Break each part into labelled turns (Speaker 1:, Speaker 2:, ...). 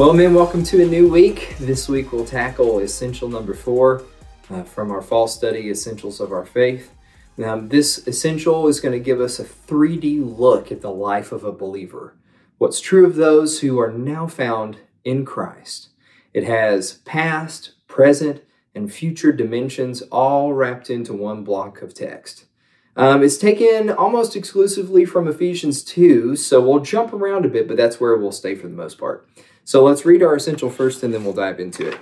Speaker 1: Well, men, welcome to a new week. This week we'll tackle essential number four uh, from our fall study, Essentials of Our Faith. Now, this essential is going to give us a 3D look at the life of a believer. What's true of those who are now found in Christ. It has past, present, and future dimensions all wrapped into one block of text. Um, it's taken almost exclusively from Ephesians 2, so we'll jump around a bit, but that's where we'll stay for the most part. So let's read our essential first and then we'll dive into it.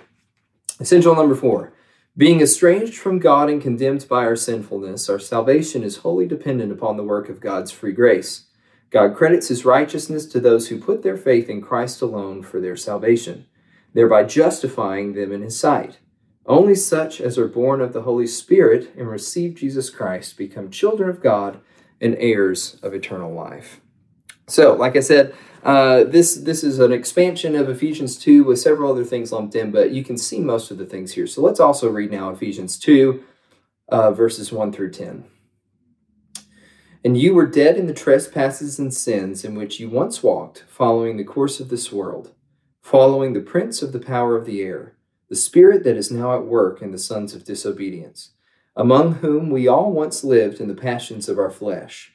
Speaker 1: Essential number four being estranged from God and condemned by our sinfulness, our salvation is wholly dependent upon the work of God's free grace. God credits his righteousness to those who put their faith in Christ alone for their salvation, thereby justifying them in his sight. Only such as are born of the Holy Spirit and receive Jesus Christ become children of God and heirs of eternal life. So, like I said, uh, this this is an expansion of Ephesians 2 with several other things lumped in, but you can see most of the things here. So let's also read now Ephesians 2, uh, verses 1 through 10. And you were dead in the trespasses and sins in which you once walked, following the course of this world, following the prince of the power of the air, the spirit that is now at work in the sons of disobedience, among whom we all once lived in the passions of our flesh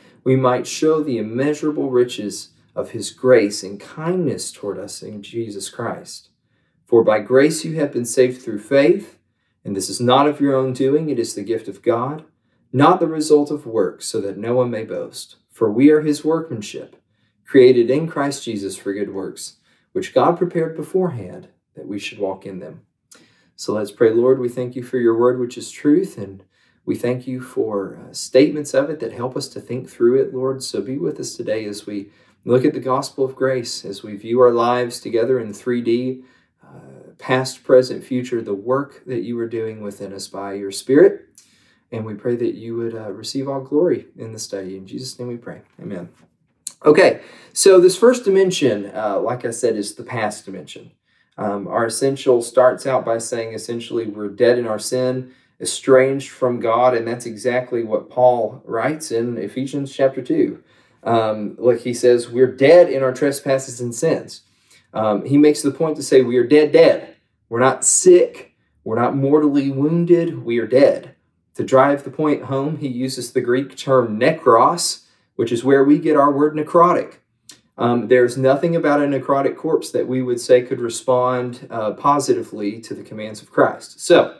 Speaker 1: we might show the immeasurable riches of his grace and kindness toward us in Jesus Christ. For by grace you have been saved through faith, and this is not of your own doing, it is the gift of God, not the result of works, so that no one may boast. For we are his workmanship, created in Christ Jesus for good works, which God prepared beforehand that we should walk in them. So let's pray, Lord, we thank you for your word, which is truth, and we thank you for uh, statements of it that help us to think through it, Lord. So be with us today as we look at the gospel of grace, as we view our lives together in 3D, uh, past, present, future, the work that you are doing within us by your Spirit. And we pray that you would uh, receive all glory in the study. In Jesus' name we pray. Amen. Okay, so this first dimension, uh, like I said, is the past dimension. Um, our essential starts out by saying essentially we're dead in our sin estranged from God, and that's exactly what Paul writes in Ephesians chapter 2. Um, like he says, we're dead in our trespasses and sins. Um, he makes the point to say we are dead, dead. We're not sick. We're not mortally wounded. We are dead. To drive the point home, he uses the Greek term necros, which is where we get our word necrotic. Um, there's nothing about a necrotic corpse that we would say could respond uh, positively to the commands of Christ. So,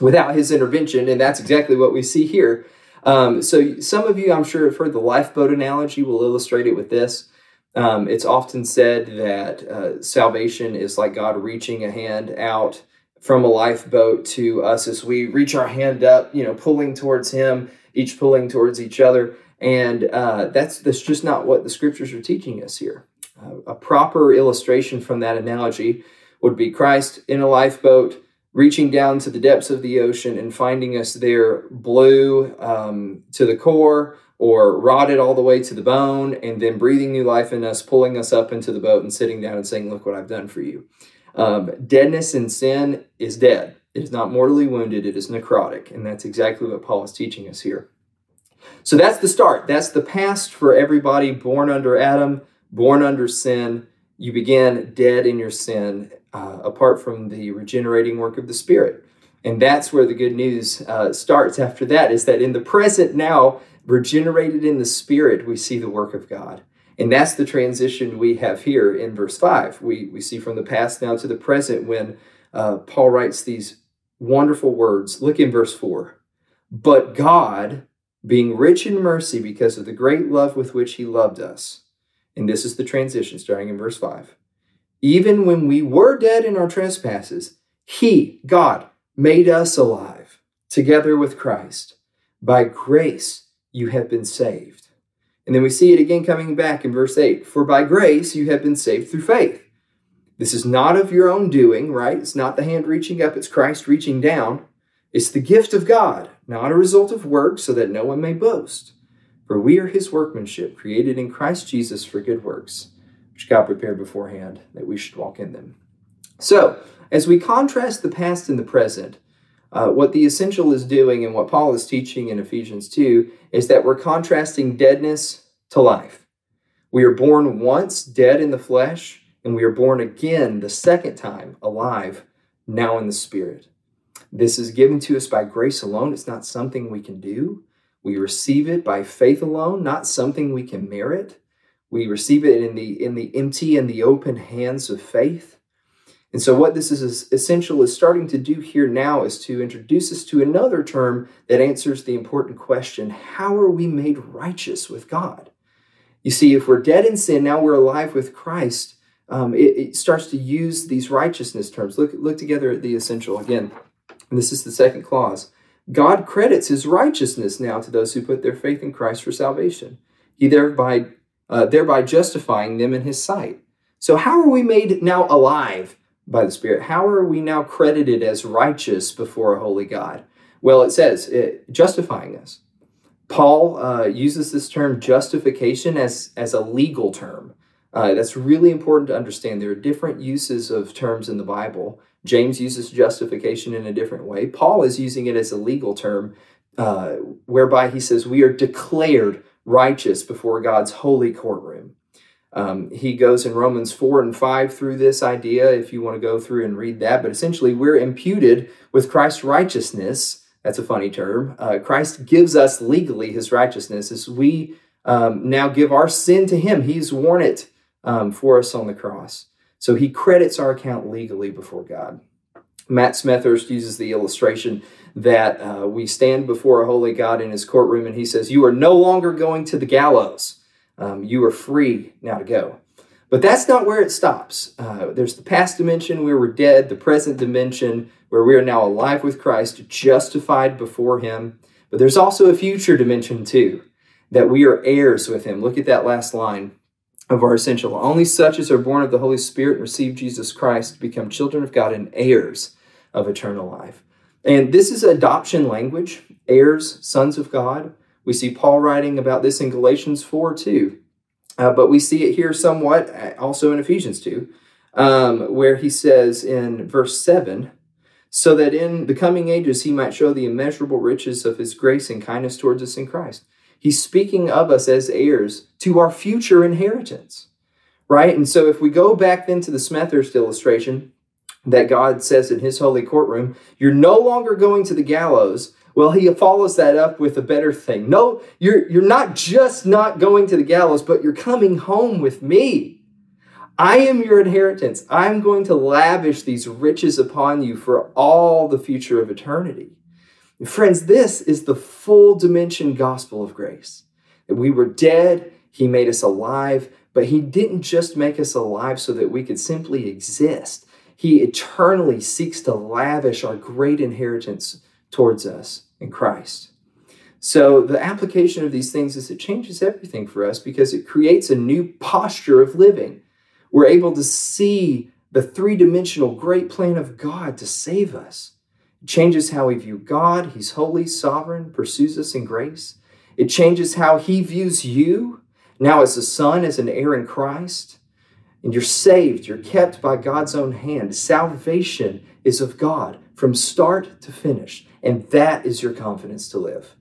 Speaker 1: without his intervention, and that's exactly what we see here. Um, so, some of you, I'm sure, have heard the lifeboat analogy. We'll illustrate it with this. Um, it's often said that uh, salvation is like God reaching a hand out from a lifeboat to us as we reach our hand up, you know, pulling towards Him, each pulling towards each other. And uh, that's that's just not what the scriptures are teaching us here. Uh, a proper illustration from that analogy would be Christ in a lifeboat reaching down to the depths of the ocean and finding us there blue um, to the core or rotted all the way to the bone, and then breathing new life in us, pulling us up into the boat and sitting down and saying, Look what I've done for you. Um, deadness in sin is dead. It is not mortally wounded, it is necrotic. And that's exactly what Paul is teaching us here. So that's the start. That's the past for everybody born under Adam, born under sin. You began dead in your sin uh, apart from the regenerating work of the Spirit. And that's where the good news uh, starts after that is that in the present now, regenerated in the Spirit, we see the work of God. And that's the transition we have here in verse 5. We, we see from the past now to the present when uh, Paul writes these wonderful words. Look in verse 4. But God, being rich in mercy because of the great love with which he loved us. And this is the transition starting in verse 5 even when we were dead in our trespasses, He, God, made us alive together with Christ. By grace you have been saved. And then we see it again coming back in verse 8 For by grace you have been saved through faith. This is not of your own doing, right? It's not the hand reaching up, it's Christ reaching down. It's the gift of God, not a result of works, so that no one may boast. For we are his workmanship, created in Christ Jesus for good works, which God prepared beforehand that we should walk in them. So, as we contrast the past and the present, uh, what the essential is doing and what Paul is teaching in Ephesians 2 is that we're contrasting deadness to life. We are born once dead in the flesh, and we are born again the second time alive, now in the spirit. This is given to us by grace alone. It's not something we can do. We receive it by faith alone, not something we can merit. We receive it in the in the empty and the open hands of faith. And so, what this is essential is starting to do here now is to introduce us to another term that answers the important question how are we made righteous with God? You see, if we're dead in sin, now we're alive with Christ. Um, it, it, starts to use these righteousness terms. Look, look together at the essential again. And this is the second clause. God credits his righteousness now to those who put their faith in Christ for salvation. He thereby, uh, thereby justifying them in his sight. So, how are we made now alive? by the Spirit, how are we now credited as righteous before a holy God? Well, it says it, justifying us. Paul uh, uses this term justification as, as a legal term. Uh, that's really important to understand. There are different uses of terms in the Bible. James uses justification in a different way. Paul is using it as a legal term, uh, whereby he says we are declared righteous before God's holy courtroom. Um, he goes in Romans 4 and 5 through this idea, if you want to go through and read that. But essentially, we're imputed with Christ's righteousness. That's a funny term. Uh, Christ gives us legally his righteousness as we um, now give our sin to him. He's worn it um, for us on the cross. So he credits our account legally before God. Matt Smethurst uses the illustration that uh, we stand before a holy God in his courtroom and he says, You are no longer going to the gallows. Um, you are free now to go. But that's not where it stops. Uh, there's the past dimension where we're dead, the present dimension where we are now alive with Christ, justified before Him. But there's also a future dimension too, that we are heirs with Him. Look at that last line of our essential. Only such as are born of the Holy Spirit and receive Jesus Christ become children of God and heirs of eternal life. And this is adoption language heirs, sons of God. We see Paul writing about this in Galatians 4 too. Uh, but we see it here somewhat uh, also in Ephesians 2, um, where he says in verse 7 so that in the coming ages he might show the immeasurable riches of his grace and kindness towards us in Christ. He's speaking of us as heirs to our future inheritance, right? And so if we go back then to the Smethurst illustration that God says in his holy courtroom, you're no longer going to the gallows, well, he follows that up with a better thing. No, you're, you're not just not going to the gallows, but you're coming home with me. I am your inheritance. I'm going to lavish these riches upon you for all the future of eternity. And friends, this is the full dimension gospel of grace. That we were dead, he made us alive, but he didn't just make us alive so that we could simply exist. He eternally seeks to lavish our great inheritance towards us in Christ. So, the application of these things is it changes everything for us because it creates a new posture of living. We're able to see the three dimensional great plan of God to save us. Changes how we view God. He's holy, sovereign, pursues us in grace. It changes how He views you now as a son, as an heir in Christ. And you're saved, you're kept by God's own hand. Salvation is of God from start to finish. And that is your confidence to live.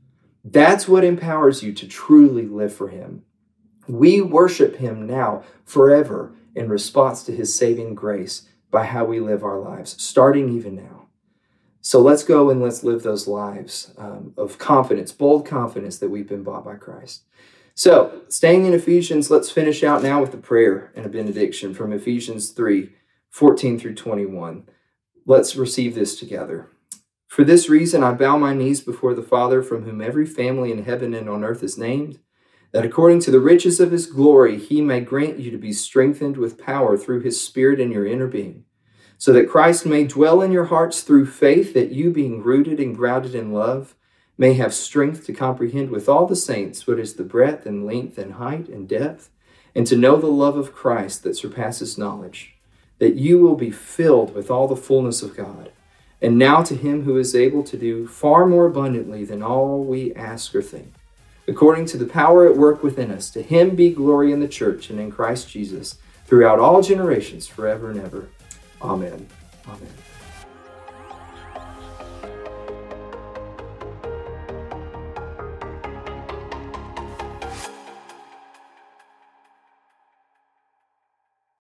Speaker 1: That's what empowers you to truly live for Him. We worship Him now, forever, in response to His saving grace by how we live our lives, starting even now. So let's go and let's live those lives um, of confidence, bold confidence that we've been bought by Christ. So, staying in Ephesians, let's finish out now with a prayer and a benediction from Ephesians 3 14 through 21. Let's receive this together. For this reason, I bow my knees before the Father, from whom every family in heaven and on earth is named, that according to the riches of his glory, he may grant you to be strengthened with power through his Spirit in your inner being, so that Christ may dwell in your hearts through faith, that you, being rooted and grounded in love, may have strength to comprehend with all the saints what is the breadth and length and height and depth, and to know the love of Christ that surpasses knowledge that you will be filled with all the fullness of God. And now to him who is able to do far more abundantly than all we ask or think, according to the power at work within us, to him be glory in the church and in Christ Jesus throughout all generations, forever and ever. Amen. Amen.